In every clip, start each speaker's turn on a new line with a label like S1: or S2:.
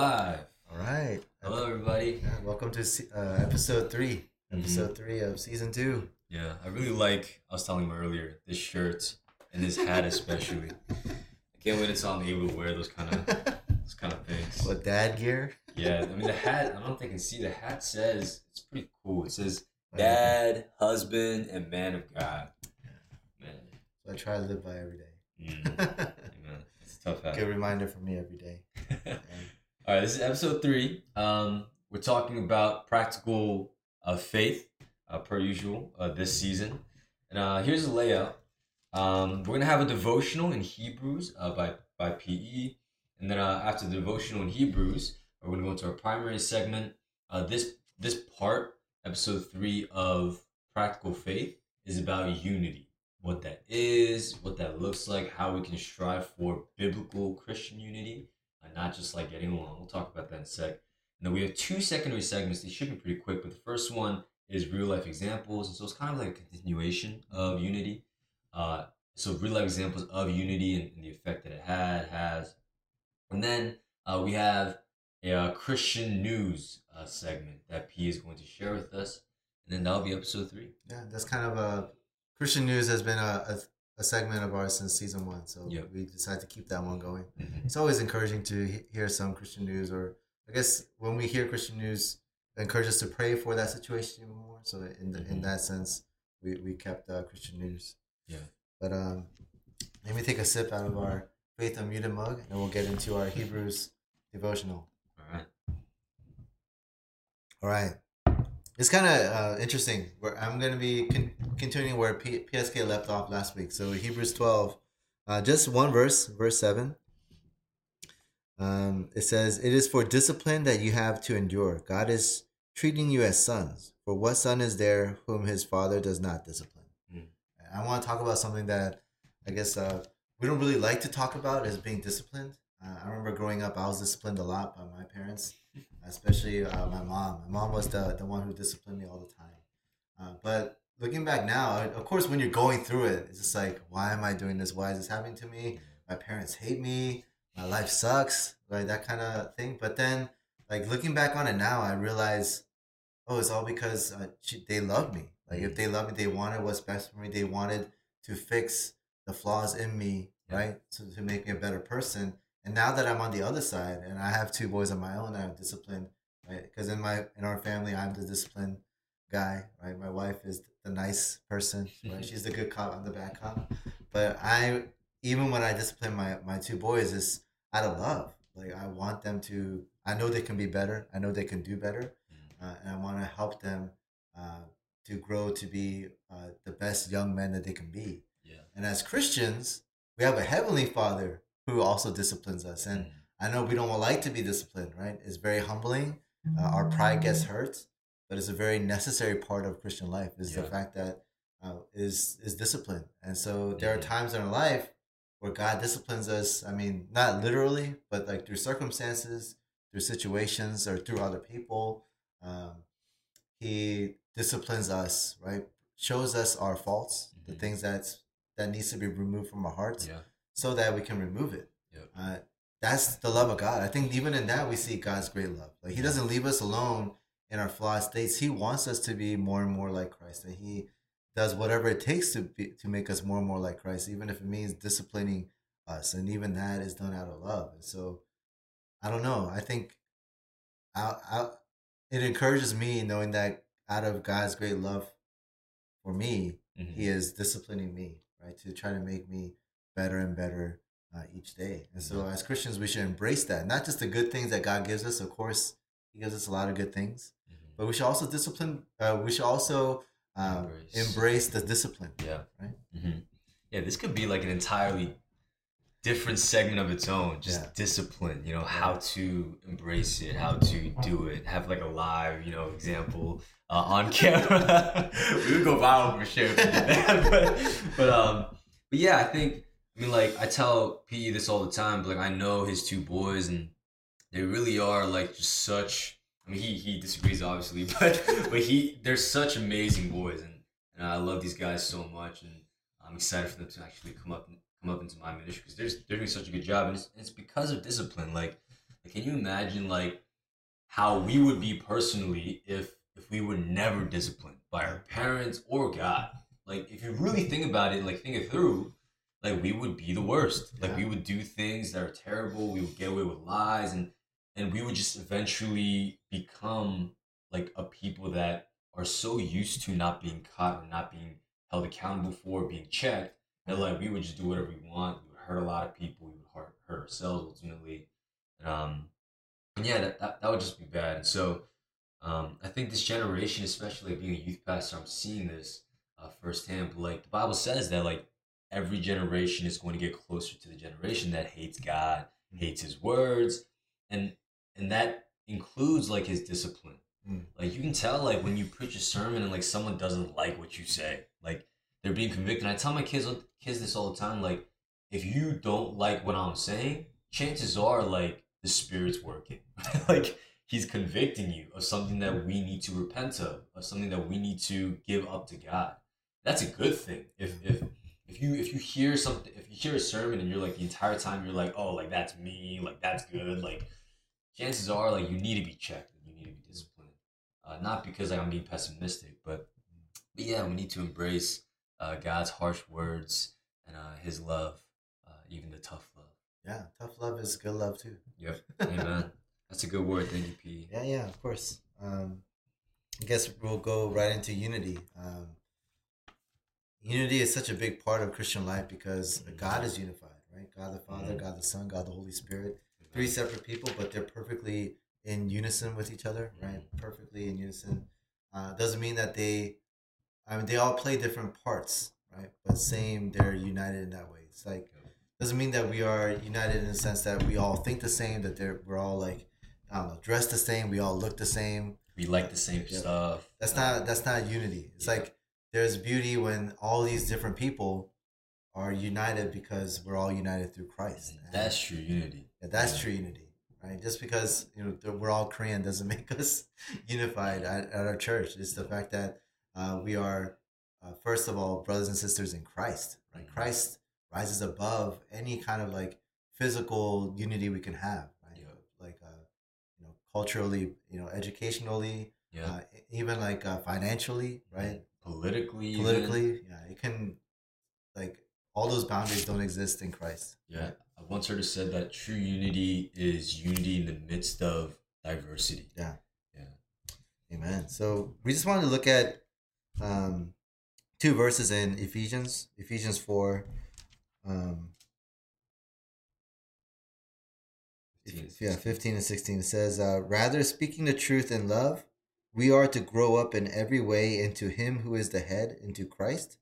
S1: Live.
S2: All right.
S1: Hello, everybody.
S2: Yeah, welcome to uh, episode 3
S1: Mhm.
S2: Episode three of season two.
S1: Yeah, I really like. I was telling him earlier this shirt and this hat especially. I can't wait until I'm able to wear those kind of those kind of things.
S2: what dad gear?
S1: Yeah, I mean the hat. I don't know if they can see. The hat says it's pretty cool. It says dad, husband, and man of God. Man,
S2: So I try to live by every day.
S1: mm, man, it's a tough hat.
S2: Good reminder for me every day.
S1: All right, this is episode three. Um, we're talking about practical uh, faith, uh, per usual, uh, this season. And uh, here's the layout. Um, we're gonna have a devotional in Hebrews uh, by by PE, and then uh, after the devotional in Hebrews, we're gonna go into our primary segment. This this part, episode three of practical faith, is about unity. What that is, what that looks like, how we can strive for biblical Christian unity not just like getting along. We'll talk about that in a sec. And then we have two secondary segments. These should be pretty quick, but the first one is real life examples. And so it's kind of like a continuation of unity. Uh, so real life examples of unity and, and the effect that it had, has. And then uh, we have a uh, Christian news uh, segment that P is going to share with us. And then that'll be episode three.
S2: yeah, that's kind of a Christian news has been a, a, a segment of ours since season one. So
S1: Yep.
S2: we decided to keep that one going. It's always encouraging to he- hear some Christian news, or I guess when we hear Christian news, it encourages us to pray for that situation even more. So in the, in
S1: Mhm.
S2: that sense, we, we kept uh, Christian news.
S1: Yeah.
S2: But um, let me take a sip out of our faith unmuted mug, and we'll get into our Hebrews devotional.
S1: All right.
S2: All right. It's kind of uh, interesting. Where I'm going to be con- continuing where P- PSK left off last week. So Hebrews 12, uh, just one verse, verse 7. Um, it says, It is for discipline that you have to endure. God is treating you as sons. For what son is there whom his father does not discipline?
S1: Mm.
S2: I want to talk about something that I guess uh, we don't really like to talk about is being disciplined. Uh, I remember growing up, I was disciplined a lot by my parents especially uh, my mom. My mom was the, the one who disciplined me all the time. Uh, but looking back now, of course, when you're going through it, it's just like, why am I doing this? Why is this happening to me? My parents hate me. My life sucks, like that kind of thing. But then, like looking back on it now, I realize, oh, it's all because uh, she, they love me. Like if they love me, they wanted what's best for me. They wanted to fix the flaws in me,
S1: Yeah.
S2: right? So to make me a better person. And now that I'm on the other side and I have two boys of my own, I'm disciplined, right? Because in my in our family, I'm the disciplined guy, right? My wife is the nice person, right? She's the good cop, I'm the bad cop. But I, even when I discipline my my two boys, is out of love. Like I want them to. I know they can be better. I know they can do better, uh, and I want to help them uh, to grow to be uh, the best young men that they can be.
S1: Yeah.
S2: And as Christians, we have a heavenly Father who also disciplines us. And I know we don't like to be disciplined, right? It's very humbling. Uh, our pride gets hurt, but it's a very necessary part of Christian life. Is the fact that uh, is is discipline. And so there are
S1: Mhm.
S2: times in our life where God disciplines us. I mean, not literally, but like through circumstances, through situations, or through other people. Um, he disciplines us, right? Shows us our faults, the
S1: Mhm.
S2: things that's that needs to be removed from our hearts
S1: Yeah.
S2: so that we can remove it.
S1: Yep.
S2: Uh, that's the love of God. I think even in that we see God's great love. Like He doesn't leave us alone in our flawed states. He wants us to be more and more like Christ, and He does whatever it takes to be to make us more and more like Christ, even if it means disciplining us, and even that is done out of love. And so, I don't know. I think, I, I, it encourages me knowing that out of God's great love for me,
S1: Mhm.
S2: he is disciplining me right to try to make me better and better uh, each day and so as christians we should embrace that not just the good things that god gives us of course he gives us a lot of good things. But we should also discipline uh, we should also um,
S1: Embrace.
S2: embrace. the discipline
S1: Yeah.
S2: Right?
S1: hmm Yeah, this could be like an entirely different segment of its own. Just
S2: Yeah.
S1: discipline, you know, how to embrace it, how to do it, have like a live, you know, example uh, on camera. we would go viral for sure if we did that. but, but um, but yeah, I think I mean like I tell PE this all the time. But like I know his two boys, and they really are like just such. I mean, he he disagrees obviously, but but he they're such amazing boys, and and I love these guys so much, and I'm excited for them to actually come up and come up into my ministry because they're they're doing such a good job, and it's, it's because of discipline. Like Like, can you imagine like how we would be personally if if we were never disciplined by our parents or God? Like, if you really think about it, like think it through, like we would be the worst. Like we would do things that are terrible. We would get away with lies, and and we would just eventually become like a people that are so used to not being caught or not being held accountable for being checked that like we would just do whatever we want. We would hurt a lot of people. We would hurt, hurt ourselves ultimately. Um, and yeah, that, that, that would just be bad. And so um, I think this generation, especially being a youth pastor, I'm seeing this uh, firsthand. But like the Bible says that like every generation is going to get closer to the generation that hates God, hates His words, and and that includes like His discipline.
S2: Mm.
S1: Like you can tell like when you preach a sermon and like someone doesn't like what you say, like they're being convicted. I tell my kids kids this all the time. Like if you don't like what I'm saying, chances are like the Spirit's working. like He's convicting you of something that we need to repent of, of something that we need to give up to God. That's a good thing. If if if you if you hear something if you hear a sermon and you're like the entire time you're like oh like that's me like that's good like chances are like you need to be checked you need to be disciplined uh, not because like, i'm being pessimistic but, but yeah we need to embrace uh, god's harsh words and uh, his love uh, even the tough love
S2: Yeah, tough love is good love too.
S1: yep amen that's a good word thank you p
S2: Yeah, yeah, of course. Um, I guess we'll go right into unity. Um, unity is such a big part of Christian life because God is unified, right? God the Father,
S1: Mhm.
S2: God the Son, God the Holy Spirit. Three separate people, but they're perfectly in unison with each other, right? Perfectly in unison. Uh, doesn't mean that they, I mean, they all play different parts, right? But same, they're united in that way. It's like doesn't mean that we are united in the sense that we all think the same, that they're we're all like I don't know, dressed the same, we all look the same.
S1: we like the same
S2: Yeah.
S1: stuff
S2: That's
S1: Uh,
S2: not that's not unity. It's
S1: Yeah.
S2: like there's beauty when all these different people are united because we're all united through Christ.
S1: That's true unity
S2: yeah, that's
S1: yeah.
S2: true unity, right? Just because you know we're all Korean doesn't make us unified at, at our church. It's the fact that uh, we are uh, first of all brothers and sisters in Christ, right?
S1: Mhm.
S2: Christ rises above any kind of like physical unity we can have, right?
S1: Yeah.
S2: Like uh, you know, culturally, you know, educationally,
S1: yeah
S2: uh, even like uh, financially, right?
S1: politically even.
S2: Politically, yeah, it can like all those boundaries don't exist in Christ.
S1: Yeah, I once heard it said that true unity is unity in the midst of diversity.
S2: Yeah.
S1: Yeah.
S2: Amen. So we just wanted to look at um, two verses in Ephesians, Ephesians four. Um, yeah, 15 and 16 it says, uh, Rather, speaking the truth in love, we are to grow up in every way into Him who is the head, into Christ,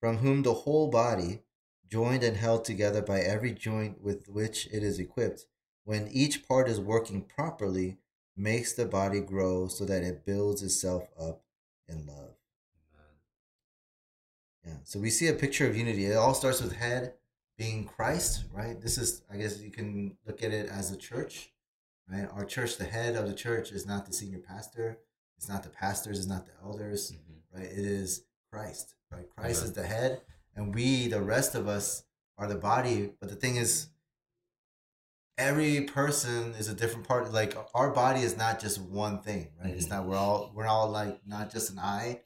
S2: from whom the whole body, joined and held together by every joint with which it is equipped, when each part is working properly, makes the body grow so that it builds itself up in love. Yeah. So we see a picture of unity. It all starts with head being Christ, right? This is, I guess, you can look at it as a church, right? Our church, the head of the church, is not the senior pastor. It's not the pastors. It's not the elders,
S1: Mhm.
S2: right? It is Christ, right? Christ is the head, and we, the rest of us, are the body. But the thing is, every person is a different part. Like our body is not just one thing, right? It's
S1: Mhm.
S2: not. We're all we're all like not just an eye,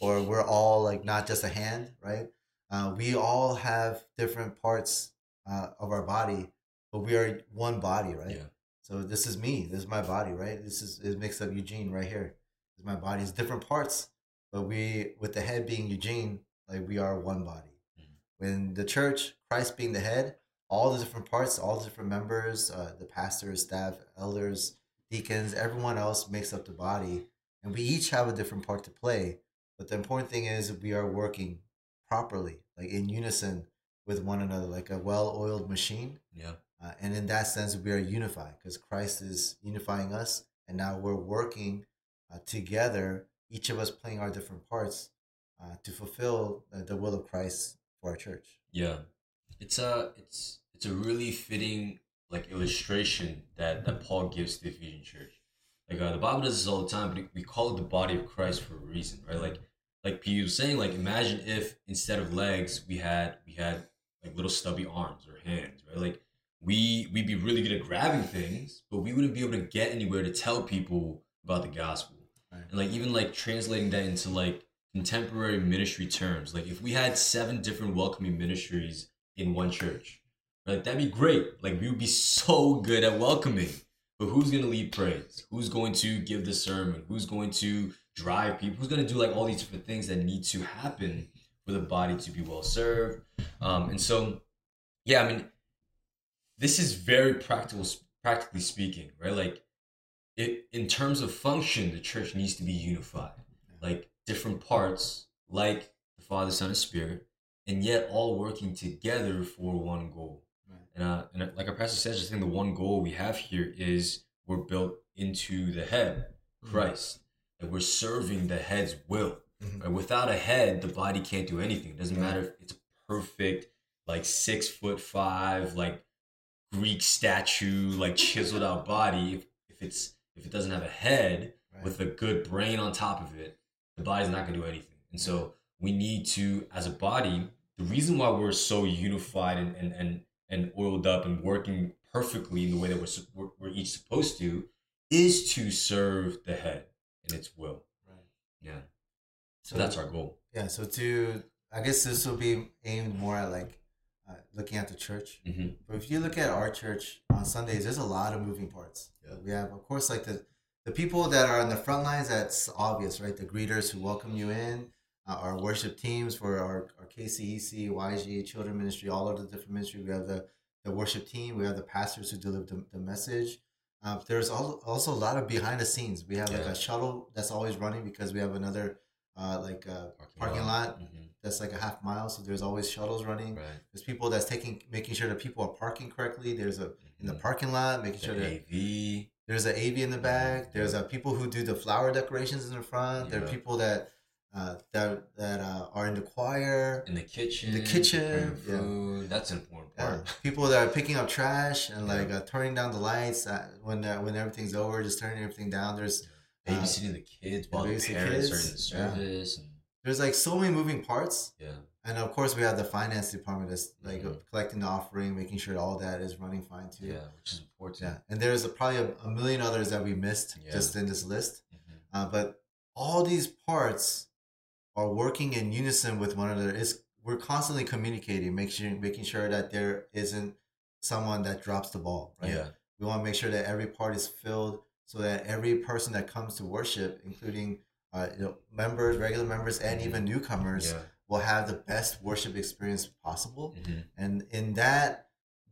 S2: or we're all like not just a hand, right? Uh, we all have different parts uh, of our body, but we are one body, right?
S1: Yeah.
S2: So this is me. This is my body, right? This is it makes up Eugene right here. This is my body. It's different parts, but we with the head being Eugene, like we are one body. When the church, Christ being the head, all the different parts, all the different members, uh, the pastors, staff, elders, deacons, everyone else makes up the body, and we each have a different part to play. But the important thing is we are working properly, like in unison with one another, like a well-oiled machine.
S1: Yeah.
S2: Uh, and in that sense, we are unified because Christ is unifying us, and now we're working uh, together, each of us playing our different parts uh, to fulfill uh, the will of Christ for our church.
S1: Yeah. It's a it's it's a really fitting like illustration that that Paul gives to the Ephesian church. Like uh, the Bible does this all the time, but we call it the body of Christ for a reason, right? Like like P was saying, like imagine if instead of legs we had we had like little stubby arms or hands, right? Like we we'd be really good at grabbing things, but we wouldn't be able to get anywhere to tell people about the gospel.
S2: Right.
S1: And like even like translating that into like contemporary ministry terms. Like if we had seven different welcoming ministries in one church, like That'd be great. Like we would be so good at welcoming. But who's gonna lead praise? Who's going to give the sermon? Who's going to drive people? Who's gonna do like all these different things that need to happen for the body to be well served? Um, and so, yeah, I mean, this is very practical, practically speaking, right? Like, it in terms of function, the church needs to be unified, like different parts, like the Father, Son, and Spirit, and yet all working together for one goal.
S2: Right.
S1: And, uh, and uh, like our pastor says, I think the one goal we have here is we're built into the head,
S2: Mhm.
S1: Christ, and we're serving the head's will.
S2: Mhm.
S1: Right? Without a head, the body can't do anything. It doesn't
S2: Right.
S1: matter if it's perfect, like six foot five, like Greek statue, like chiseled out body. If, if it's if it doesn't have a head with a good brain on top of it, the body's not gonna do anything. And so we need to, as a body, the reason why we're so unified and and and, and oiled up and working perfectly in the way that we're, we're we're each supposed to, is to serve the head in its will.
S2: Right.
S1: Yeah. So that's our goal.
S2: Yeah, so to I guess this will be aimed more at like uh, looking at the church.
S1: hmm
S2: But if you look at our church on Sundays, there's a lot of moving parts.
S1: Yeah.
S2: We have, of course, like the the people that are on the front lines. That's obvious, right? The greeters who welcome you in, uh, our worship teams for our, our KCEC, YG, Children Ministry, all of the different ministries. We have the the worship team. We have the pastors who deliver the, the message. Uh, there's al- also a lot of behind the scenes. We have like
S1: Yeah.
S2: a shuttle that's always running because we have another uh, like uh, parking lot
S1: Mhm.
S2: that's like a half mile. So there's always shuttles running.
S1: Right.
S2: There's people that's taking making sure that people are parking correctly. There's a in the
S1: Mhm.
S2: parking lot making
S1: The
S2: sure that
S1: AV.
S2: there's an AV in the back. There's uh, people who do the flower decorations in the front. There are people that uh, that that uh, are in the choir.
S1: in the kitchen.
S2: the kitchen,
S1: Food. That's an important
S2: Yeah.
S1: part.
S2: people that are picking up trash and
S1: Yeah.
S2: like uh, turning down the lights uh, when uh, when everything's over, just turning everything down. There's uh,
S1: Babysitting the kids while the parents are in the
S2: kids, yeah.
S1: service. And,
S2: there's like so many moving parts.
S1: yeah.
S2: And of course, we have the finance department that's like
S1: Mhm.
S2: collecting the offering, making sure all that is running fine too.
S1: Yeah, which is important.
S2: Yeah, and there's a, probably a, a million others that we missed
S1: Yeah.
S2: just in this list.
S1: Mhm.
S2: Uh, but all these parts are working in unison with one another. Is we're constantly communicating, making sure, making sure that there isn't someone that drops the ball. Right.
S1: Yeah.
S2: We want to make sure that every part is filled, so that every person that comes to worship, including uh, you know, members, regular members, and
S1: Mhm.
S2: even newcomers,
S1: Yeah.
S2: Will have the best worship experience possible.
S1: Mhm.
S2: And in that,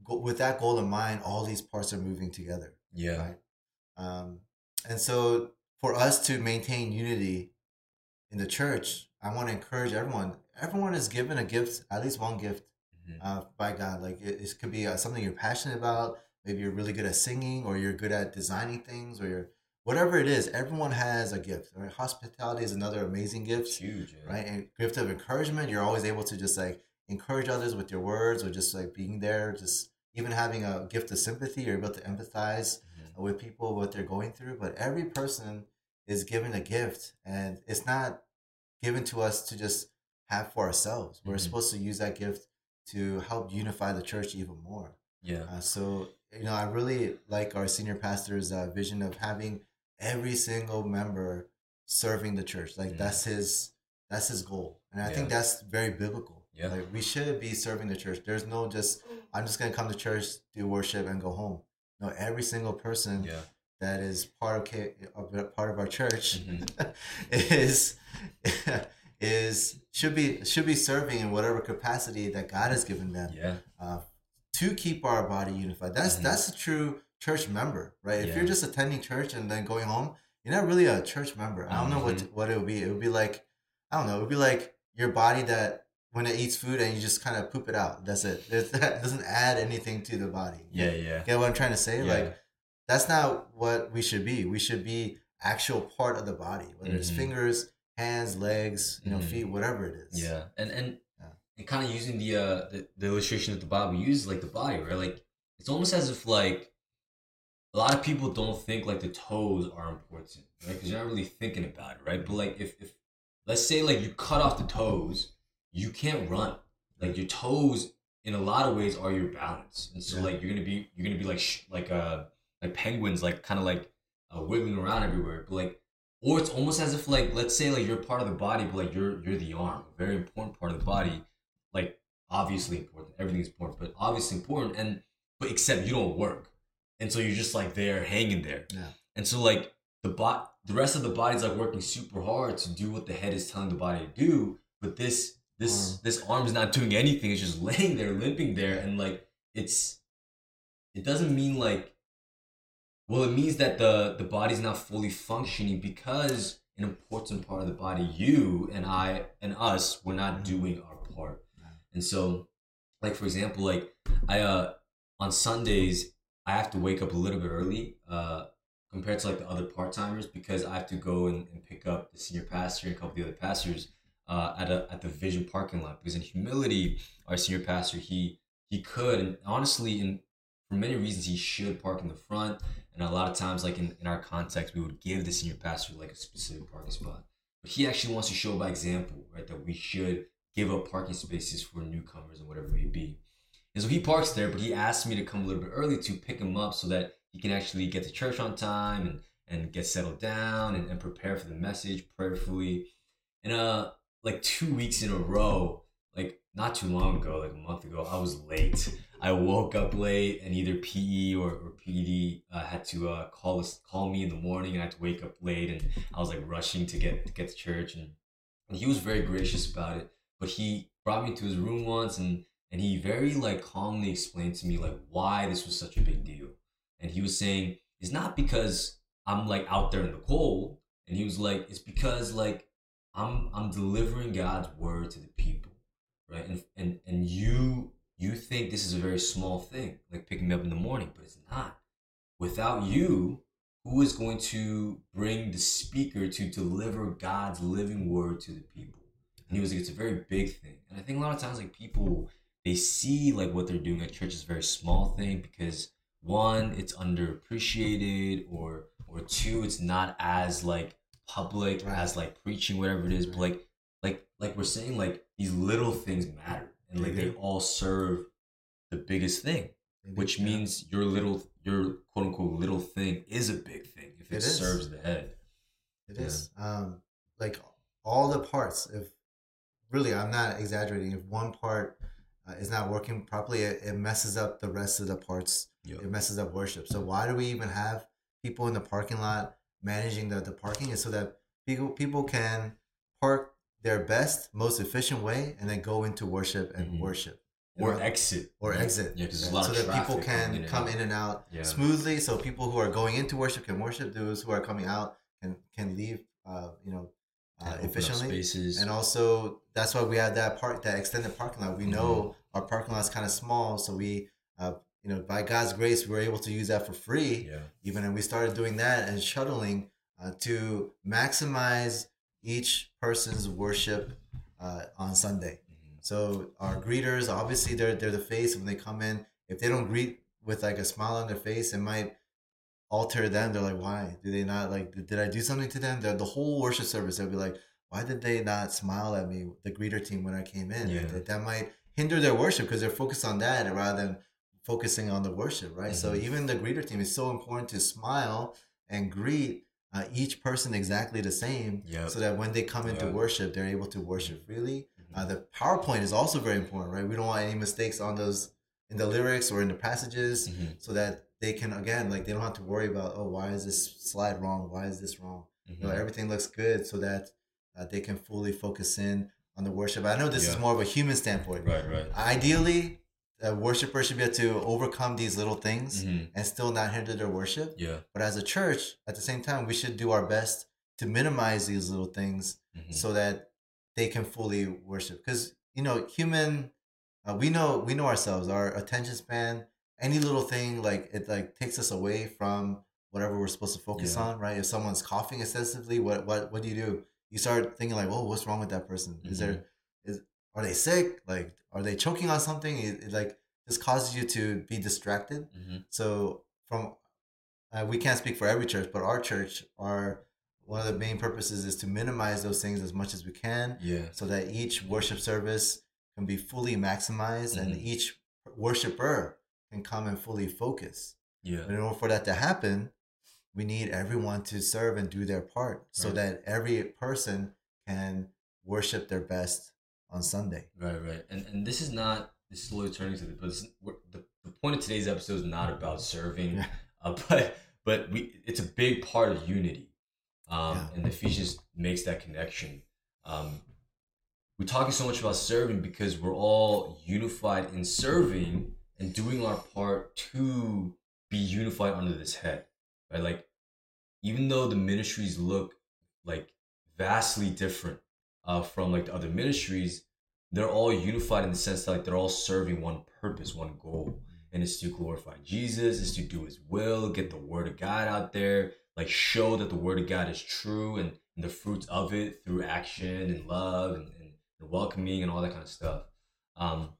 S2: with that goal in mind, all these parts are moving together
S1: Yeah.
S2: right? Um, and so for us to maintain unity in the church, I want to encourage everyone. Everyone is given a gift, at least one gift
S1: Mhm.
S2: uh, by God. Like it, it could be uh, something you're passionate about. Maybe you're really good at singing, or you're good at designing things, or you're whatever it is. Everyone has a gift. Right? Hospitality is another amazing
S1: It's
S2: gift,
S1: huge. Yeah.
S2: right? And gift of encouragement. You're always able to just like encourage others with your words, or just like being there. Just even having a gift of sympathy. You're able to empathize
S1: Mhm.
S2: with people what they're going through but every person is given a gift and it's not given to us to just have for ourselves we're
S1: Mhm.
S2: supposed to use that gift to help unify the church even more
S1: Yeah.
S2: uh, so you know i really like our senior pastor's uh, vision of having every single member serving the church like
S1: Mhm.
S2: that's his that's his goal and i think that's very biblical
S1: Yeah.
S2: like we should be serving the church there's no just i'm just gonna come to church do worship and go home no every single person
S1: Yeah.
S2: that is part of part of our church
S1: Mhm.
S2: is is should be should be serving in whatever capacity that God has given them
S1: Yeah.
S2: uh, to keep our body unified. That's
S1: Mhm.
S2: that's a true church member, right? If you're just attending church and then going home, you're not really a church member. I don't know what
S1: Mhm.
S2: what it would be. It would be like I don't know. It would be like your body that when it eats food and you just kind of poop it out. That's it. It that doesn't add anything to the body.
S1: Yeah. Yeah.
S2: Get what I'm trying to say?
S1: Yeah.
S2: Like that's not what we should be. We should be actual part of the body, whether it's
S1: Mhm.
S2: fingers, hands, legs, you know,
S1: Mhm.
S2: feet, whatever it is.
S1: Yeah, and and
S2: Yeah.
S1: and kind of using the uh the, the illustration that the Bible uses, like the body, right? Like it's almost as if like a lot of people don't think like the toes are important, right? Because you're not really thinking about it, right? But like if if let's say like you cut off the toes, you can't run. Like your toes in a lot of ways are your balance. And so
S2: Yeah.
S1: like you're gonna be you're gonna be like sh- like uh like penguins like kind of like uh, wiggling around everywhere, but like or it's almost as if like let's say like you're part of the body, but like you're you're the arm, a very important part of the body, like obviously important. Everything's important, but obviously important, and but except you don't work, and so you're just like there hanging there.
S2: Yeah.
S1: And so like the bot, the rest of the body's like working super hard to do what the head is telling the body to do, but this this this
S2: Arm.
S1: this arm's not doing anything. It's just laying there, limping there, and like it's it doesn't mean like well, it means that the the body's not fully functioning because an important part of the body, you and I and us, we're not
S2: Mhm.
S1: doing our part. And so, like for example, like I uh on Sundays I have to wake up a little bit early uh compared to like the other part timers because I have to go and, and pick up the senior pastor and a couple of the other pastors uh at a at the Vision parking lot because in humility our senior pastor he he could and honestly in for many reasons he should park in the front and a lot of times like in, in our context we would give the senior pastor like a specific parking spot. But he actually wants to show by example right that we should give up parking spaces for newcomers and whatever it may be and so he parks there but he asked me to come a little bit early to pick him up so that he can actually get to church on time and and get settled down and, and prepare for the message prayerfully. And uh like two weeks in a row like not too long ago like a month ago i was late. I woke up late and either PE or, or PD uh, had to uh, call us call me in the morning and I had to wake up late and I was like rushing to get to get to church. And, and he was very gracious about it but he brought me to his room once and and he very like calmly explained to me like why this was such a big deal and he was saying it's not because I'm like out there in the cold and he was like it's because like I'm I'm delivering God's word to the people right and and and you you think this is a very small thing, like picking me up in the morning, but it's not. Without you, who is going to bring the speaker to deliver God's living word to the people? And he was like, it's a very big thing. And I think a lot of times, like people, they see like what they're doing at church is a very small thing because one, it's underappreciated, or or two, it's not as like public
S2: Right.
S1: as like preaching, whatever it is. But like like like we're saying, like these little things matter and like
S2: They
S1: they all serve the biggest thing, which means your little your quote unquote little thing is a big thing if it,
S2: It
S1: serves the head.
S2: It
S1: Yeah.
S2: is. Um, like all the parts. If really, I'm not exaggerating. If one part uh, is not working properly, it, it messes up the rest of the parts. It messes up worship. So why do we even have people in the parking lot managing the, the parking? Is so that people people can park their best, most efficient way, and then go into worship and
S1: Mhm.
S2: worship.
S1: Or exit.
S2: or exit.
S1: Yeah, because there's a
S2: Yeah,
S1: lot
S2: so
S1: of
S2: that people can
S1: coming
S2: come in and out
S1: Yeah.
S2: smoothly. So people who are going into worship can worship. Those who are coming out can can leave. Uh, you know, uh, efficiently. And also, that's why we have that part, that extended parking lot. We
S1: Mm-hmm.
S2: know our parking lot's kind of small, so we, uh, you know, by God's grace, we were able to use that for free.
S1: yeah.
S2: Even and we started doing that and shuttling uh, to maximize each person's worship uh, on Sunday.
S1: Mhm.
S2: So our greeters, obviously, they're they're the face when they come in. If they don't greet with like a smile on their face, it might alter them. They're like, why do they not like? Did I do something to them? The the whole worship service, they'll be like, why did they not smile at me, the greeter team, when I came in?
S1: Yeah.
S2: That, that might hinder their worship because they're focused on that rather than focusing on the worship, right? So
S1: Mhm.
S2: even the greeter team is so important to smile and greet uh, each person exactly the same,
S1: Yep.
S2: so that when they come into
S1: Yeah.
S2: worship, they're able to worship freely. Uh, the PowerPoint is also very important, right? We don't want any mistakes on those in the lyrics or in the passages,
S1: Mhm.
S2: so that they can again, like they don't have to worry about, oh, why is this slide wrong? Why is this wrong? You know,
S1: Mhm.
S2: everything looks good, so that uh, they can fully focus in on the worship. I know this is more of a human standpoint.
S1: Right, right.
S2: Ideally, a worshiper should be able to overcome these little things
S1: Mhm.
S2: and still not hinder their worship.
S1: Yeah.
S2: But as a church, at the same time, we should do our best to minimize these little things
S1: Mhm.
S2: so that they can fully worship. Because you know, human, uh, we know we know ourselves. Our attention span, any little thing, like it like takes us away from whatever we're supposed to focus
S1: Yeah.
S2: on. Right? If someone's coughing excessively, what what what do you do? You start thinking like, "Whoa, what's wrong with that person? Is
S1: Mm-hmm.
S2: there is are they sick? Like, are they choking on something? It, it like this causes you to be distracted.
S1: Mhm.
S2: So from uh, we can't speak for every church, but our church, our one of the main purposes is to minimize those things as much as we can,
S1: Yeah.
S2: so that each worship service can be fully maximized and
S1: Mhm.
S2: each worshiper can come and fully focus.
S1: Yeah.
S2: But in order for that to happen, we need everyone to serve and do their part so that every person can worship their best on Sunday.
S1: Right, right. And and this is not this is slowly turning to the but the, the point of today's episode is not about serving,
S2: Yeah.
S1: uh, but but we it's a big part of unity. Um,
S2: Yeah.
S1: and Ephesians makes that connection. Um, we're talking so much about serving because we're all unified in serving and doing our part to be unified under this head. Right? Like even though the ministries look like vastly different uh, from like the other ministries, they're all unified in the sense that like they're all serving one purpose, one goal, and it's to glorify Jesus, it's to do His will, get the Word of God out there, like show that the Word of God is true and, and the fruits of it through action and love and, and, welcoming and all that kind of stuff. Um,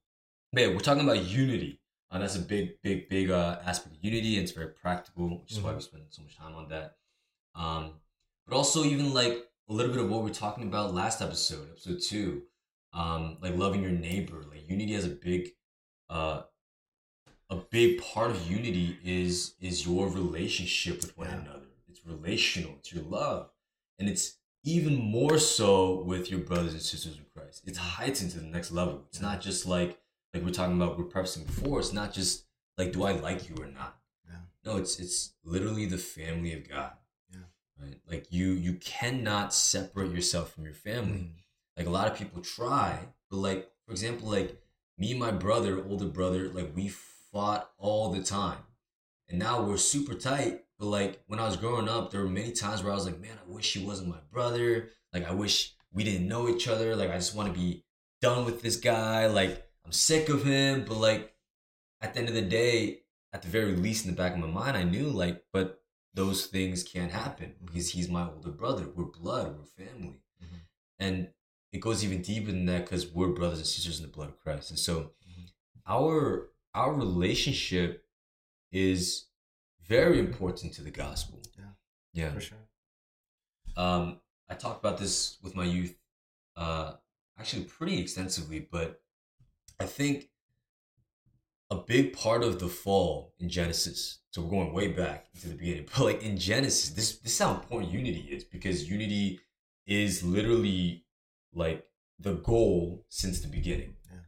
S1: yeah, we're talking about unity. Uh, that's a big, big, big uh, aspect of unity, and it's very practical, which is why we spend so much time on that. Um, but also even like a little bit of what we are talking about last episode, episode two, um, like loving your neighbor. Like unity has a big, uh, a big part of unity is is your relationship with one
S2: Yeah.
S1: another. It's relational. It's your love, and it's even more so with your brothers and sisters in Christ. It's heightened to the next level. It's not just like like we're talking about prefacing before. It's not just like do I like you or not.
S2: Yeah.
S1: No, it's it's literally the family of God.
S2: Yeah.
S1: Right. Like you you cannot separate yourself from your family.
S2: Mm.
S1: Like a lot of people try, but like for example, like me and my brother, older brother, like we fought all the time. And now we're super tight. But like when I was growing up, there were many times where I was like, man, I wish he wasn't my brother. Like I wish we didn't know each other. Like I just want to be done with this guy. Like I'm sick of him. But like at the end of the day, at the very least in the back of my mind, I knew like, but those things can't happen because he's my older brother. We're blood, we're family.
S2: Mhm.
S1: And it goes even deeper than that because we're brothers and sisters in the blood of Christ. And so
S2: Mhm.
S1: our our relationship is very important to the gospel.
S2: Yeah.
S1: Yeah.
S2: For sure.
S1: Um, I talked about this with my youth, uh, actually pretty extensively, but I think a big part of the fall in Genesis. So we're going way back to the beginning, but like in Genesis, this this is how important unity is because unity is literally like the goal since the beginning.
S2: Yeah.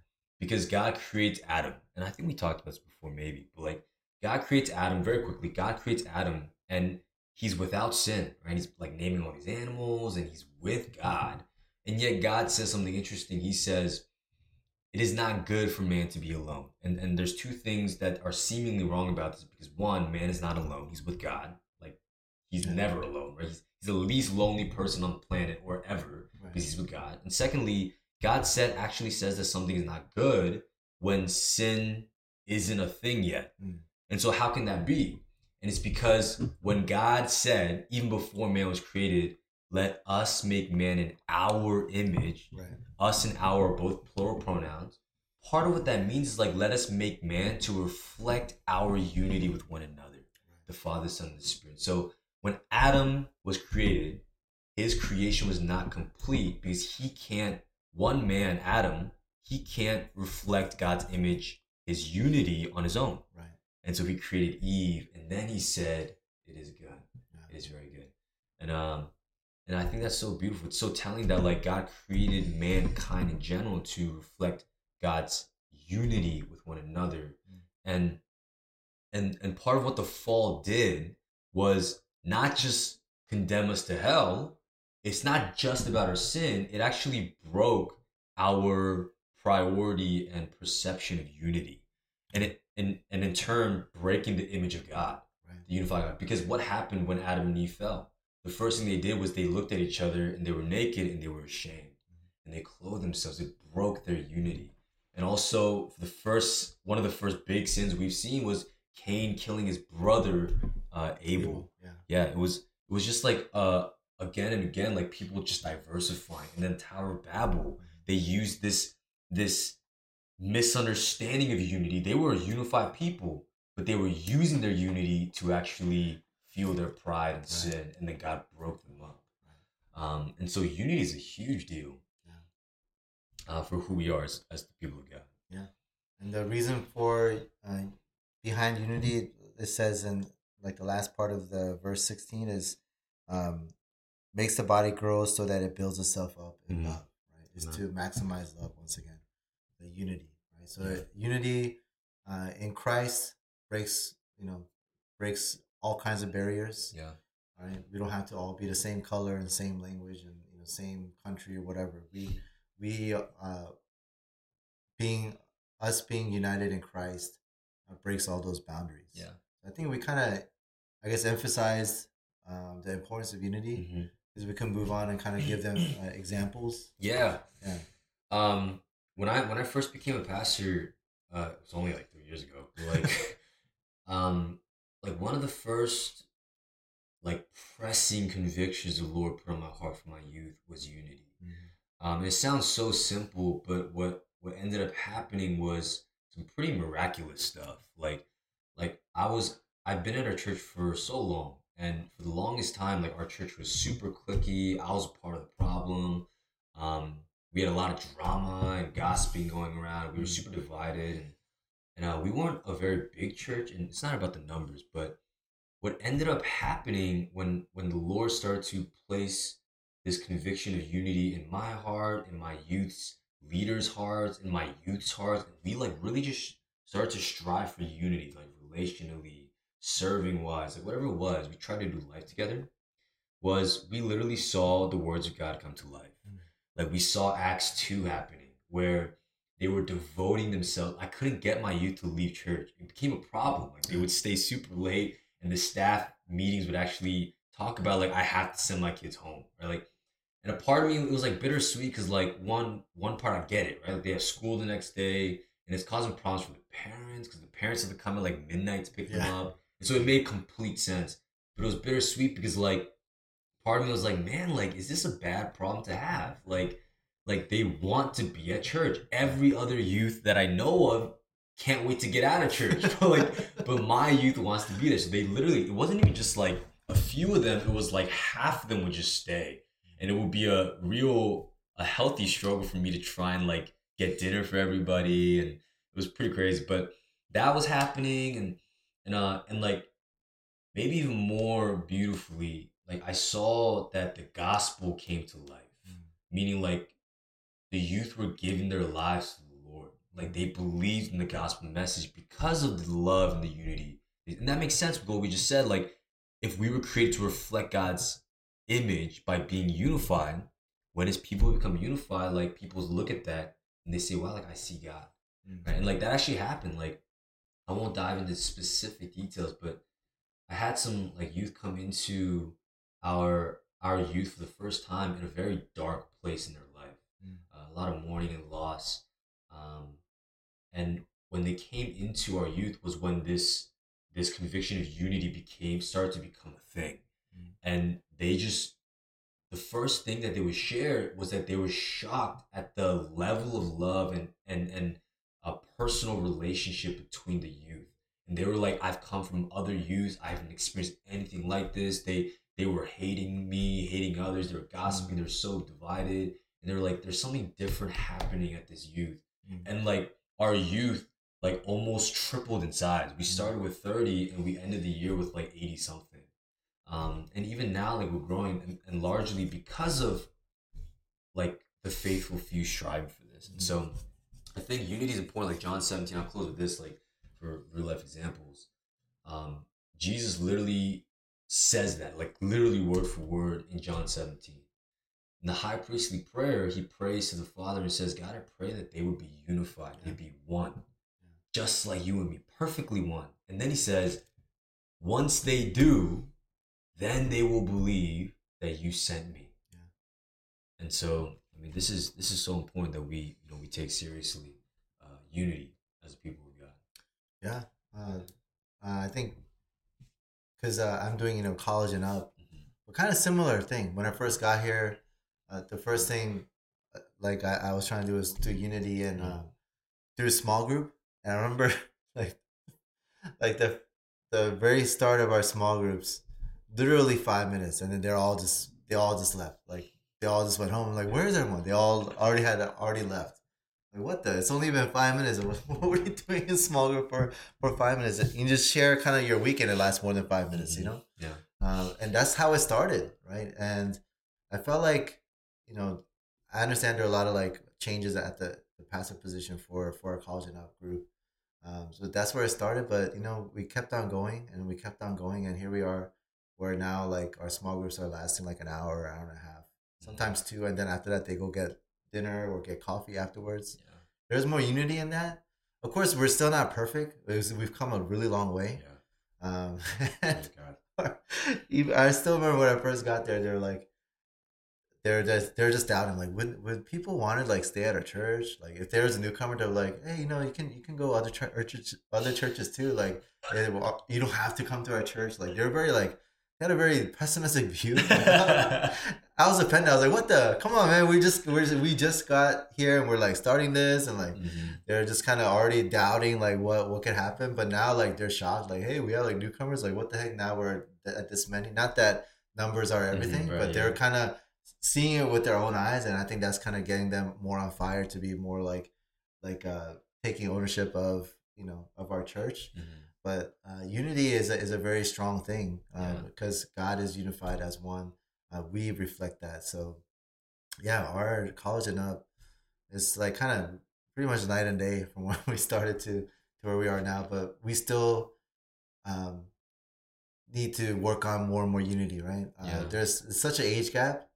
S1: Because God creates Adam, and I think we talked about this before, maybe, but like God creates Adam very quickly. God creates Adam, and he's without sin, right? He's like naming all these animals, and he's with God. And yet God says something interesting. He says, "It is not good for man to be alone." And and there's two things that are seemingly wrong about this because one, man is not alone; he's with God. Like he's never alone, right? He's, he's the least lonely person on the planet or ever
S2: Right.
S1: because he's with God. And secondly, God said actually says that something is not good when sin isn't a thing yet.
S2: Mm.
S1: And so how can that be? And it's because when God said, even before man was created, let us make man in our image,
S2: Right.
S1: us and our are both plural pronouns. Part of what that means is like let us make man to reflect our unity with one another, the Father, Son, and the Spirit. So when Adam was created, his creation was not complete because he can't, one man, Adam, he can't reflect God's image, his unity on his own.
S2: Right.
S1: And so he created Eve, and then he said, "It is good.
S2: Yeah.
S1: It is very good." And um, and I think that's so beautiful. It's so telling that like God created mankind in general to reflect God's unity with one another,
S2: Mm.
S1: and and and part of what the fall did was not just condemn us to hell. It's not just about our sin. It actually broke our priority and perception of unity, and it and and in turn breaking the image of God
S2: Right.
S1: the unified God. Because what happened when Adam and Eve fell? The first thing they did was they looked at each other and they were naked and they were ashamed. And they clothed themselves. It broke their unity. And also the first one of the first big sins we've seen was Cain killing his brother uh, Abel.
S2: Yeah.
S1: Yeah, it was it was just like uh again and again, like people just diversifying. And then Tower of Babel, they used this this misunderstanding of unity. They were a unified people, but they were using their unity to actually fuel their pride and sin, and then God broke them up. Um, and so unity is a huge deal.
S2: Yeah.
S1: uh, for who we are as, as the people of God.
S2: Yeah, and the reason for uh, behind unity, it says in like the last part of the verse sixteen is, um, makes the body grow so that it builds itself up in
S1: Mhm.
S2: love. Right, is
S1: Amen.
S2: to maximize love once again, the unity. Right, so unity uh, in Christ breaks you know breaks all kinds of barriers.
S1: Yeah.
S2: Right, we don't have to all be the same color and same language and you know same country or whatever. We we uh, being us being united in Christ uh, breaks all those boundaries.
S1: Yeah.
S2: I think we kind of, I guess, emphasized um, the importance of unity because we can move on and kind of give them uh, examples.
S1: Yeah.
S2: Yeah.
S1: Um, when I when I first became a pastor, uh, it was only like three years ago. Like, um, like one of the first like pressing convictions the Lord put on my heart for my youth was unity. Um, it sounds so simple, but what what ended up happening was some pretty miraculous stuff. Like, like I was I've been at our church for so long, and for the longest time, like our church was super cliquey. I was a part of the problem. Um, we had a lot of drama and gossiping going around. We were super divided, and uh, we weren't a very big church. And it's not about the numbers, but what ended up happening when when the Lord started to place this conviction of unity in my heart, in my youth's leaders' hearts, in my youth's hearts, and we like really just started to strive for unity, like relationally, serving wise, like whatever it was, we tried to do life together. Was we literally saw the words of God come to life.
S2: Mm.
S1: Like we saw Acts 2 happening, where they were devoting themselves. I couldn't get my youth to leave church. It became a problem. Like they would stay super late, and the staff meetings would actually talk about like I have to send my kids home, right? Like, and a part of me it was like bittersweet because like one one part I get it, right? Like they have school the next day, and it's causing problems for the parents because the parents have to come at like midnight to pick them up, and so it made complete sense. But it was bittersweet because like part of me was like, man, like is this a bad problem to have? Like, like they want to be at church. Every other youth that I know of can't wait to get out of church. but like, but my youth wants to be there. So they literally, it wasn't even just like a few of them. It was like half of them would just stay, and it would be a real, a healthy struggle for me to try and like get dinner for everybody, and it was pretty crazy. But that was happening, and and uh and like maybe even more beautifully, like I saw that the gospel came to life,
S2: Mm.
S1: meaning like the youth were giving their lives to the Lord. Like they believed in the gospel message because of the love and the unity. And that makes sense with what we just said. Like, if we were created to reflect God's image by being unified, when as people become unified, like people look at that and they say, wow, like I see God.
S2: Mm.
S1: Right? And like that actually happened. Like, I won't dive into specific details, but I had some like youth come into our our youth for the first time in a very dark place in their. Uh, a lot of mourning and loss. Um, and when they came into our youth was when this this conviction of unity became started to become a thing.
S2: Mm.
S1: And they just the first thing that they would share was that they were shocked at the level of love and and and a personal relationship between the youth. And they were like i've come from other youth i haven't experienced anything like this. They they were hating me hating others. They were gossiping. They were so divided and they're like there's something different happening at this youth.
S2: Mm.
S1: and like our youth like almost tripled in size. We started with 30 and we ended the year with like 80 something um and even now like we're growing and, and largely because of like the faithful few striving for this. And so i think unity is important. Like john 17 i'll close with this like for real life examples. Um jesus literally says that like literally word for word in john 17 in the high priestly prayer he prays to the father and says god i pray that they would be unified they'd be one just like you and me perfectly one. And then he says once they do then they will believe that you sent me.
S2: Yeah.
S1: and so i mean this is this is so important that we you know we take seriously uh, unity as a people of god.
S2: Yeah, uh, uh, I think because uh, I'm doing you know college and up,
S1: Mhm.
S2: but kind of similar thing. When I first got here, uh, the first thing uh, like I, I was trying to do was do unity and uh, do a small group. And I remember like like the the very start of our small groups, literally five minutes, and then they're all just they all just left. Like they all just went home. I'm like, where's everyone? They all already had already left. Like, what the? It's only been five minutes. What were you doing in small group for for five minutes? And you just share kind of your weekend. It lasts more than five minutes. You know.
S1: Yeah.
S2: Um, and that's how it started, right? And I felt like, you know, I understand there are a lot of like changes at the, the passive position for for our college and up group. Um, so that's where it started. But you know, we kept on going and we kept on going, and here we are, where now like our small groups are lasting like an hour, or hour and a half, sometimes two, and then after that they go get dinner or get coffee afterwards.
S1: Yeah.
S2: There's more unity in that. Of course, we're still not perfect. Was- We've come a really long way.
S1: Yeah.
S2: Um,
S1: Oh, God.
S2: I still remember when I first got there. They were like, they're just they're just doubting. Like, would would people want to like stay at our church? Like, if there was a newcomer, they're like, hey, you know, you can you can go other churches, other churches too. Like, you don't have to come to our church. Like, they're very like they had a very pessimistic view. I was offended. I was like, what the? Come on, man. We just we we just got here and we're like starting this and like
S1: Mhm.
S2: they're just kind of already doubting like what what could happen but now like they're shocked like hey we have like newcomers like what the heck now we're at this many not that numbers are everything
S1: right,
S2: but they're
S1: yeah.
S2: kind of seeing it with their own eyes and i think that's kind of getting them more on fire to be more like like uh taking ownership of you know of our church
S1: Mhm.
S2: but uh, unity is a, is a very strong thing um,
S1: Yeah.
S2: because God is unified as one. Uh, we reflect that. So, yeah, our college and up is like kind of pretty much night and day from when we started to to where we are now. But we still um, need to work on more and more unity, right? Uh,
S1: Yeah.
S2: There's such an age gap,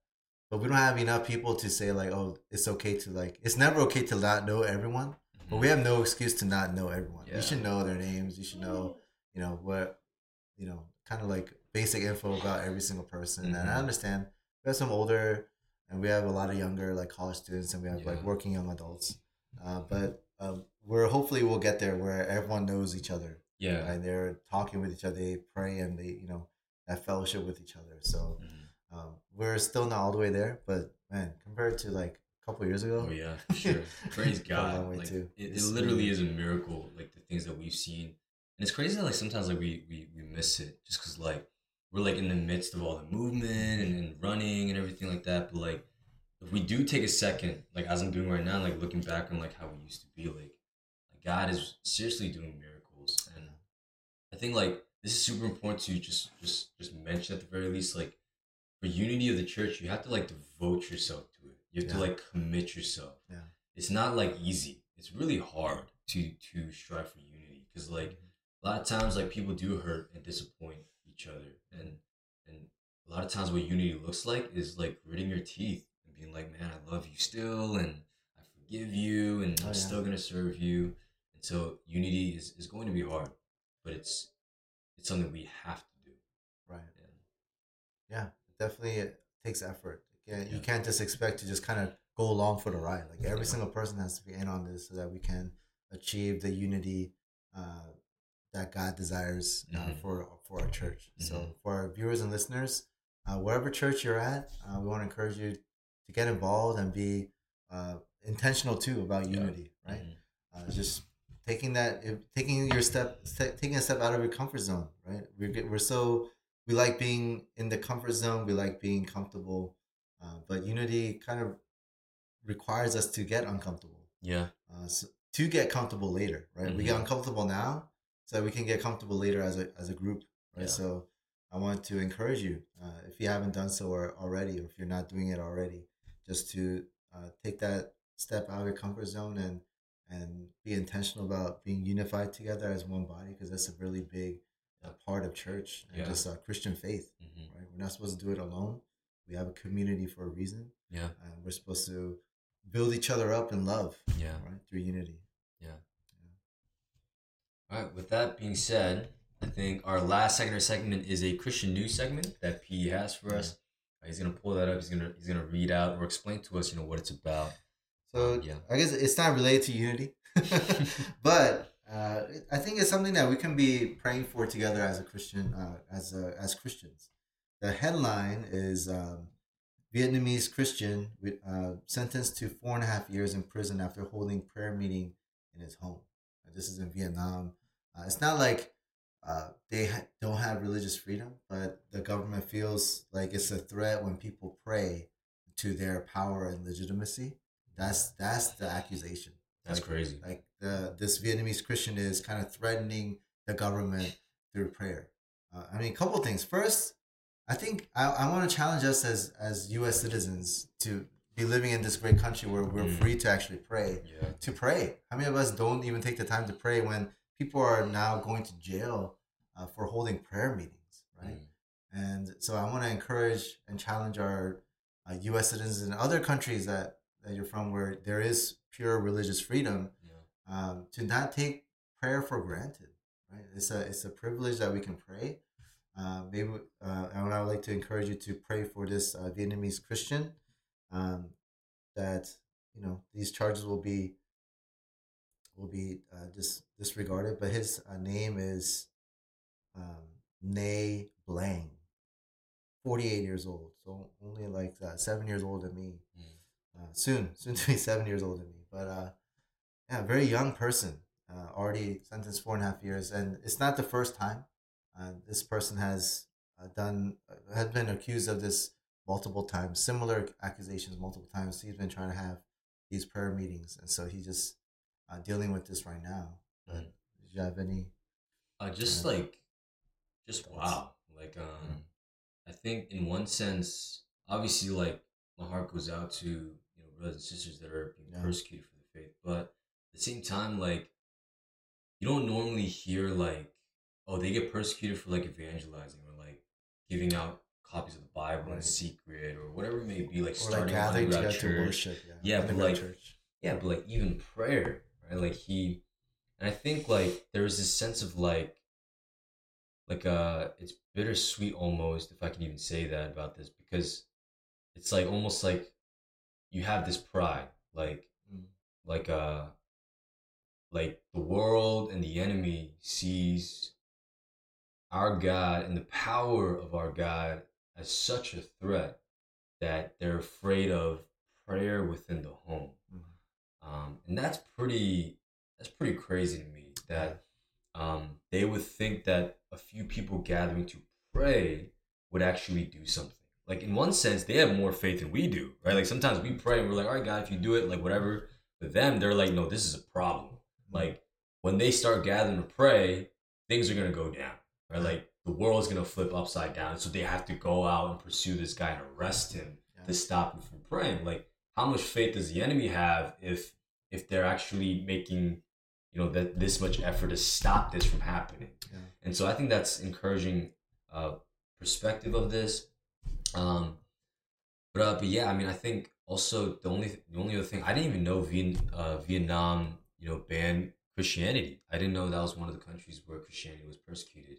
S2: but we don't have enough people to say like, oh, it's okay to like. It's never okay to not know everyone. But we have no excuse to not know everyone.
S1: Yeah.
S2: You should know their names. You should know, you know, what, you know, kind of like basic info about every single person. And
S1: Mhm.
S2: I understand we have some older and we have a lot of younger, like college students, and we have like working young adults. Uh, but um, we're hopefully we'll get there where everyone knows each other
S1: Yeah.
S2: and they're talking with each other, they pray, and they, you know, that fellowship with each other. So
S1: Mhm.
S2: um, we're still not all the way there, but man, compared to like a couple years ago,
S1: Oh yeah, sure. Praise
S2: Come a long
S1: God. Like, it, it literally is a miracle. Like the things that we've seen, and it's crazy. That, like sometimes like we we we miss it just because like we're like in the midst of all the movement and, and running and everything like that. But like if we do take a second, like as I'm doing right now, like looking back on like how we used to be, like, like God is seriously doing miracles, and I think like this is super important to just just just mention at the very least like for unity of the church you have to like devote yourself to it. You have to like commit yourself.
S2: Yeah.
S1: it's not like easy. It's really hard to to strive for unity because like a lot of times like people do hurt and disappoint each other. And and a lot of times what unity looks like is like gritting your teeth and being like man i love you still and i forgive you and
S2: Oh,
S1: i'm
S2: yeah.
S1: still gonna serve you. And so unity is, is going to be hard but it's it's something we have to do.
S2: Right. Yeah, definitely it takes effort. You can't, you can't just expect to just kind of go along for the ride. Like every
S1: Yeah.
S2: single person has to be in on this so that we can achieve the unity uh, that God desires uh,
S1: Mhm.
S2: for for our church. So
S1: Mhm.
S2: for our viewers and listeners, uh, wherever church you're at, uh, we want to encourage you to get involved and be uh, intentional too about
S1: Yeah.
S2: unity. Right
S1: Mhm.
S2: uh, just taking that taking your step st- taking a step out of your comfort zone right we're, we're so we like being in the comfort zone we like being comfortable uh, but unity kind of requires us to get uncomfortable
S1: yeah
S2: uh, so, to get comfortable later right we get
S1: Mhm.
S2: uncomfortable now so we can get comfortable later as a, as a group right
S1: Yeah.
S2: so i want to encourage you uh, if you haven't done so or, already or if you're not doing it already just to uh, take that step out of your comfort zone and and be intentional about being unified together as one body because that's a really big uh, part of church and
S1: Yeah.
S2: just uh, christian faith
S1: hmm
S2: right? We're not supposed to do it alone. We have a community for a reason
S1: yeah.
S2: and we're supposed to build each other up in love
S1: yeah.
S2: right? Through unity.
S1: Yeah, all right with that being said i think our last second or segment is a christian news segment that p has for us. Uh, he's gonna pull that up. He's gonna he's gonna read out or explain to us you know what it's about.
S2: So
S1: Um, yeah.
S2: I guess it's not related to unity, but uh, I think it's something that we can be praying for together as a Christian, uh, as as Christians. The headline is um, Vietnamese Christian uh, sentenced to four and a half years in prison after holding prayer meeting in his home. This is in Vietnam. Uh, it's not like uh, they ha- don't have religious freedom, but the government feels like it's a threat when people pray to their power and legitimacy. That's that's the accusation.
S1: That's
S2: Like-
S1: crazy.
S2: Like the this Vietnamese Christian is kind of threatening the government through prayer. Uh, I mean, a couple things. First, I think I, I want to challenge us as as U.S. citizens to be living in this great country where we're
S1: Mm.
S2: free to actually pray.
S1: Yeah.
S2: To pray. How many of us don't even take the time to pray when people are now going to jail uh, for holding prayer meetings, right?
S1: Mm.
S2: And so I want to encourage and challenge our uh, U.S. citizens in other countries that, that you're from where there is pure religious freedom
S1: Yeah.
S2: um, to not take prayer for granted. Right? It's a it's a privilege that we can pray. Uh, maybe uh, and I would like to encourage you to pray for this uh, Vietnamese Christian um, that you know these charges will be will be uh, dis- disregarded. But his uh, name is um, Nay Blang, forty eight years old, so only like uh, seven years older than me
S1: Mm.
S2: Uh, soon, soon to be seven years older than me. But uh, yeah, very young person, uh, already sentenced four and a half years, and it's not the first time. Uh, this person has uh, done uh, has been accused of this multiple times, similar accusations multiple times. He's been trying to have these prayer meetings, and so he's just uh, dealing with this right now. But
S1: Mm.
S2: did you have any?
S1: Uh, just like, just wow. Like, um, I think in one sense, obviously, like my heart goes out to brothers and sisters that are being
S2: Yeah.
S1: persecuted for the faith, but at the same time, like, you don't normally hear like, oh, they get persecuted for like evangelizing or like giving out copies of the Bible in secret or whatever it may be, like
S2: Or
S1: starting underground
S2: together to
S1: church.
S2: worship? Yeah,
S1: Yeah, but like-
S2: church.
S1: Yeah, but like even prayer, right? Like he, and I think like there's this sense of like, like uh, it's bittersweet almost, if I can even say that about this, because it's like almost like you have this pride, like,
S2: Mm.
S1: like uh, like the world and the enemy sees our God and the power of our God as such a threat that they're afraid of prayer within the home
S2: Mhm.
S1: um, and that's pretty that's pretty crazy to me that um, they would think that a few people gathering to pray would actually do something like in one sense they have more faith than we do right? Like sometimes we pray and we're like all right god if you do it like whatever. But them they're like no this is a problem. Like when they start gathering to pray things are going to go down right? Like the world's going to flip upside down. So they have to go out and pursue this guy and arrest him
S2: Yeah.
S1: to stop him from praying. Like how much faith does the enemy have if if they're actually making you know that this much effort to stop this from happening?
S2: Yeah.
S1: and so i think that's encouraging uh perspective of this um but uh but yeah i mean i think also the only the only other thing i didn't even know Viet, uh, vietnam you know banned christianity. I didn't know that was one of the countries where christianity was persecuted.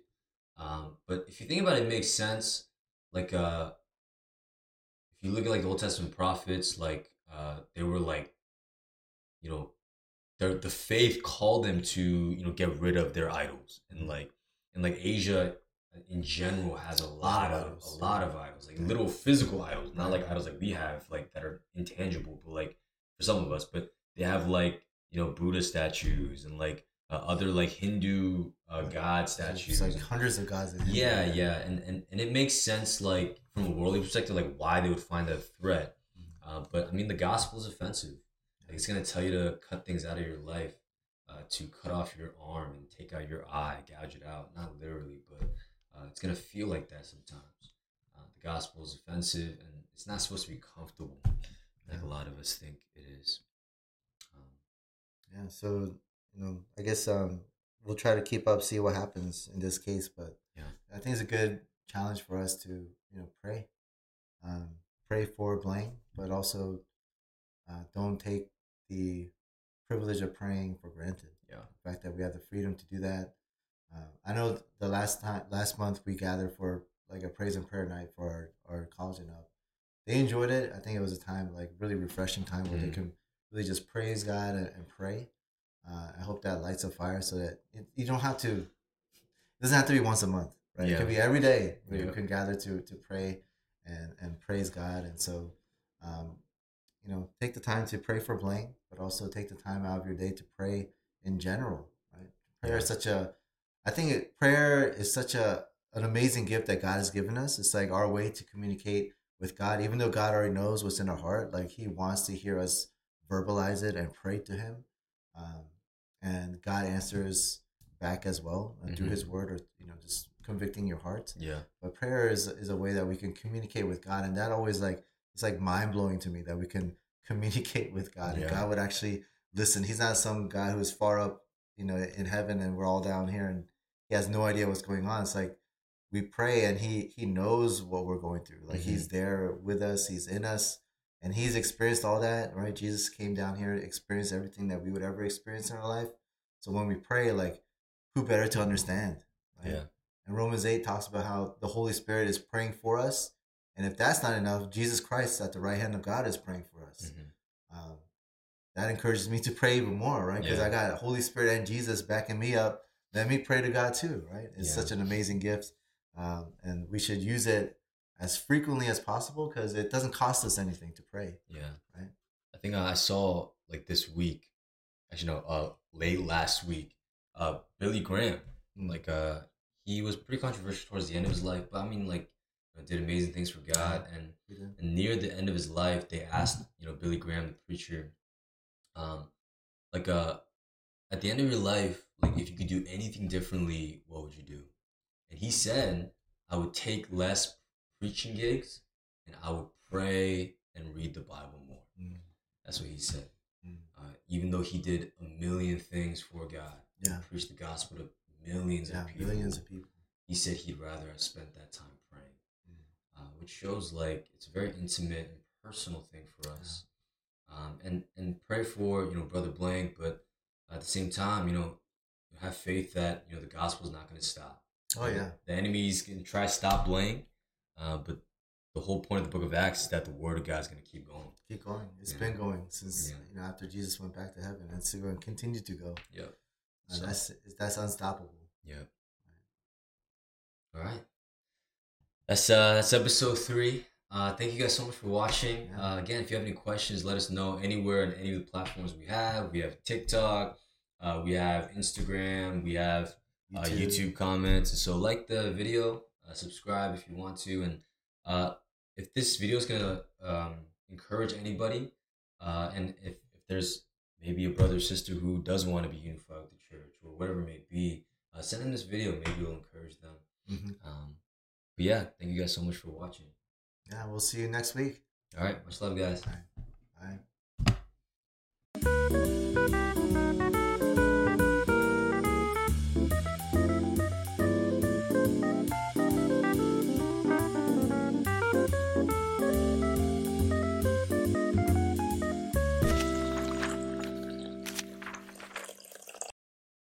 S1: Um but if you think about it, it makes sense. Like uh if you look at like the Old Testament prophets, like uh, they were like, you know, their the faith called them to you know get rid of their idols, and like and like Asia in general has a lot of
S2: idols,
S1: a lot of idols, like little physical idols, not like idols like we have, like that are intangible, but like for some of us, but they have like you know Buddha statues and like uh, other like Hindu uh, god statues.
S2: It's like hundreds of gods. In India.
S1: Yeah, yeah, and, and and it makes sense, like from a worldly perspective, like why they would find that a threat. Uh, but I mean, the gospel is offensive. Like it's gonna tell you to cut things out of your life, uh, to cut off your arm and take out your eye, gouge it out. Not literally, but uh, it's gonna feel like that sometimes. Uh, the gospel is offensive, and it's not supposed to be comfortable, like a lot of us think it is. Um,
S2: Yeah, so you know, I guess um, we'll try to keep up, see what happens in this case. But
S1: Yeah.
S2: I think it's a good challenge for us to you know pray, um, pray for Blang, but also uh, don't take the privilege of praying for granted.
S1: Yeah.
S2: the fact that we have the freedom to do that. Um, I know the last time, last month we gathered for like a praise and prayer night for our, our college and up. They enjoyed it. I think it was a time like really refreshing time where they
S1: Mhm.
S2: can really just praise God and, and pray. Uh, I hope that lights a fire so that it, you don't have to. It doesn't have to be once a month, right? It
S1: Yeah.
S2: could be every day. where
S1: Yeah.
S2: You can gather to to pray and and praise God. And so, um, you know, take the time to pray for Blang, but also take the time out of your day to pray in general, right? Prayer is such a, I think it, prayer is such a an amazing gift that God has given us. It's like our way to communicate with God, even though God already knows what's in our heart. Like He wants to hear us verbalize it and pray to Him, um, and God answers back as well uh, through
S1: Mhm.
S2: His Word, or you know, just convicting your heart.
S1: Yeah.
S2: But prayer is is a way that we can communicate with God, and that always like it's like mind blowing to me that we can communicate with God, and God would actually listen. He's not some guy who's far up, you know, in heaven, and we're all down here, and he has no idea what's going on. It's like we pray, and he he knows what we're going through. Like
S1: Mm-hmm.
S2: he's there with us, he's in us, and he's experienced all that. Right? Jesus came down here, experienced everything that we would ever experience in our life. So when we pray, like, who better to understand? right?
S1: Yeah.
S2: And Romans 8 talks about how the Holy Spirit is praying for us. And if that's not enough, Jesus Christ at the right hand of God is praying for us.
S1: Mhm.
S2: Um, that encourages me to pray even more, right? Because
S1: Yeah.
S2: I got Holy Spirit and Jesus backing me up. Let me pray to God too, right? It's
S1: Yeah.
S2: such an amazing gift. Um, and we should use it as frequently as possible because it doesn't cost us anything to pray.
S1: Yeah.
S2: Right.
S1: I think I saw like this week, actually no, uh, late last week, uh, Billy Graham,
S2: Mm.
S1: like uh, he was pretty controversial towards the end of his life, but I mean like, you know, did amazing things for God, and
S2: You know?
S1: and near the end of his life, they asked you know Billy Graham, the preacher, um, like uh, at the end of your life, like if you could do anything differently, what would you do? And he said, I would take less preaching gigs, and I would pray and read the Bible more.
S2: Mm.
S1: That's what he said.
S2: Mm.
S1: Uh, even though he did a million things for God,
S2: Yeah.
S1: preached the gospel to millions
S2: Yeah.
S1: of people,
S2: Millions of people.
S1: he said he'd rather have spent that time praying,
S2: Mm.
S1: uh, which shows like it's a very intimate and personal thing for us. Um, and and pray for you know brother Blang, but at the same time, you know, have faith that you know the gospel is not going to stop.
S2: Oh, yeah.
S1: the enemy's going to try to stop Blang, uh, but the whole point of the book of Acts is that the word of God is going to keep going.
S2: Keep going. It's
S1: Yeah.
S2: been going since
S1: Yeah.
S2: you know after Jesus went back to heaven, and it's going to continue to go.
S1: Yep.
S2: And
S1: So-
S2: that's that's unstoppable.
S1: Yep. All right. That's uh that's episode three. Uh, thank you guys so much for watching. Uh, again, if you have any questions, let us know anywhere on any of the platforms we have. We have TikTok, uh, we have Instagram, we have uh, YouTube comments. So, like the video, uh, subscribe if you want to, and uh, if this video is gonna um, encourage anybody, uh, and if, if there's maybe a brother or sister who does want to be unified with the church or whatever it may be, uh, send them this video. Maybe it'll encourage them.
S2: Mhm.
S1: Um, but yeah, thank you guys so much for watching.
S2: Yeah, we'll see you next week.
S1: All right, much love, guys.
S2: Bye.